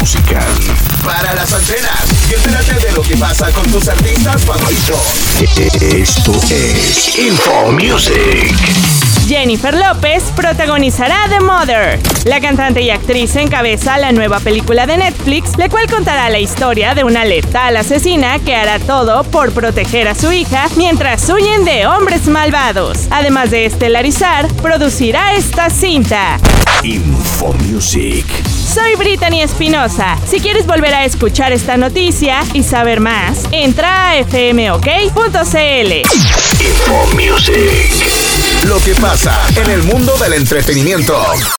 Prepara las antenas y entérate de lo que pasa con tus artistas favoritos. Esto es Info Music. Jennifer López protagonizará The Mother. La cantante y actriz encabeza la nueva película de Netflix, la cual contará la historia de una letal asesina que hará todo por proteger a su hija mientras huyen de hombres malvados. Además de estelarizar, producirá esta cinta. Info Music. Soy Brittany Espinosa. Si quieres volver a escuchar esta noticia y saber más, entra a fmok.cl. Info Music. Lo que pasa en el mundo del entretenimiento.